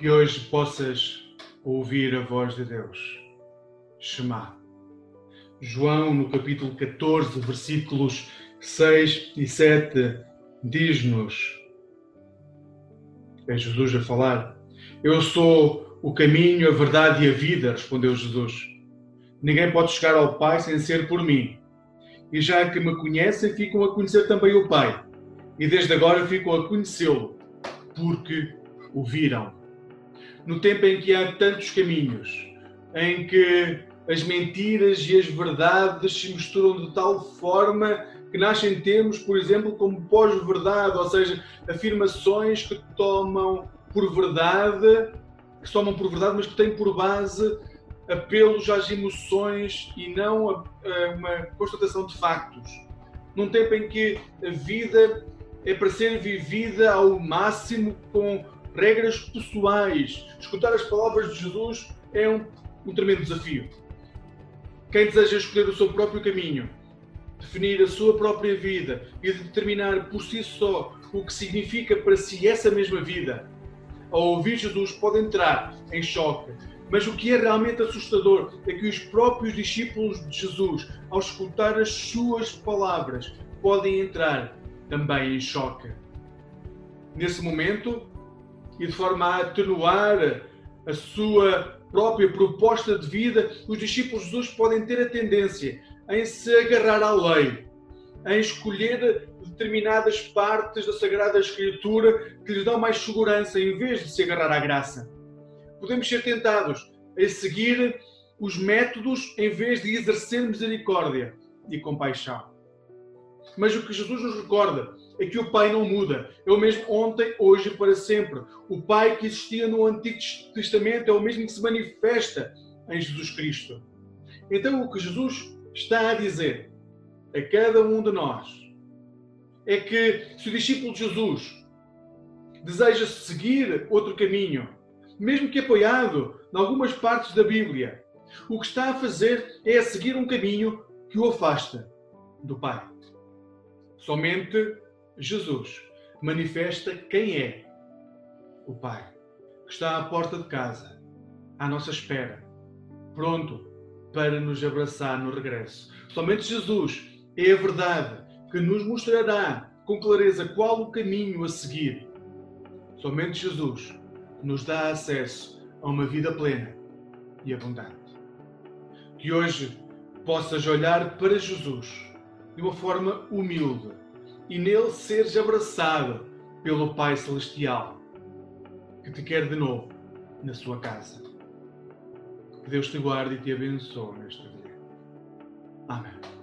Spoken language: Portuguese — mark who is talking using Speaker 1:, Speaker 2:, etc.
Speaker 1: Que hoje possas ouvir a voz de Deus. Shema. João, no capítulo 14, versículos 6 e 7, diz-nos: É Jesus a falar. Eu sou o caminho, a verdade e a vida, respondeu Jesus. Ninguém pode chegar ao Pai sem ser por mim. E já que me conhecem, ficam a conhecer também o Pai. E desde agora ficam a conhecê-lo, porque o viram. No tempo em que há tantos caminhos, em que as mentiras e as verdades se misturam de tal forma que nascem termos, por exemplo, como pós-verdade, ou seja, afirmações que tomam por verdade, que tomam por verdade, mas que têm por base apelos às emoções e não a, a uma constatação de factos. Num tempo em que a vida é para ser vivida ao máximo com regras pessoais. Escutar as palavras de Jesus é um, um tremendo desafio. Quem deseja escolher o seu próprio caminho, definir a sua própria vida e determinar por si só o que significa para si essa mesma vida, ao ouvir Jesus pode entrar em choque. Mas o que é realmente assustador é que os próprios discípulos de Jesus, ao escutar as suas palavras, podem entrar também em choque. Nesse momento, e de forma a atenuar a sua própria proposta de vida, os discípulos de Jesus podem ter a tendência em se agarrar à lei, em escolher determinadas partes da Sagrada Escritura que lhes dão mais segurança em vez de se agarrar à graça. Podemos ser tentados a seguir os métodos em vez de exercer misericórdia e compaixão. Mas o que Jesus nos recorda é que o Pai não muda. É o mesmo ontem, hoje e para sempre. O Pai que existia no Antigo Testamento é o mesmo que se manifesta em Jesus Cristo. Então, o que Jesus está a dizer a cada um de nós é que se o discípulo de Jesus deseja seguir outro caminho, mesmo que apoiado em algumas partes da Bíblia, o que está a fazer é seguir um caminho que o afasta do Pai. Somente Jesus manifesta quem é o Pai, que está à porta de casa, à nossa espera, pronto para nos abraçar no regresso. Somente Jesus é a verdade que nos mostrará com clareza qual o caminho a seguir. Somente Jesus nos dá acesso a uma vida plena e abundante. Que hoje possas olhar para Jesus de uma forma humilde e nele seres abraçado pelo Pai Celestial que te quer de novo na sua casa. Que Deus te guarde e te abençoe neste dia. Amém.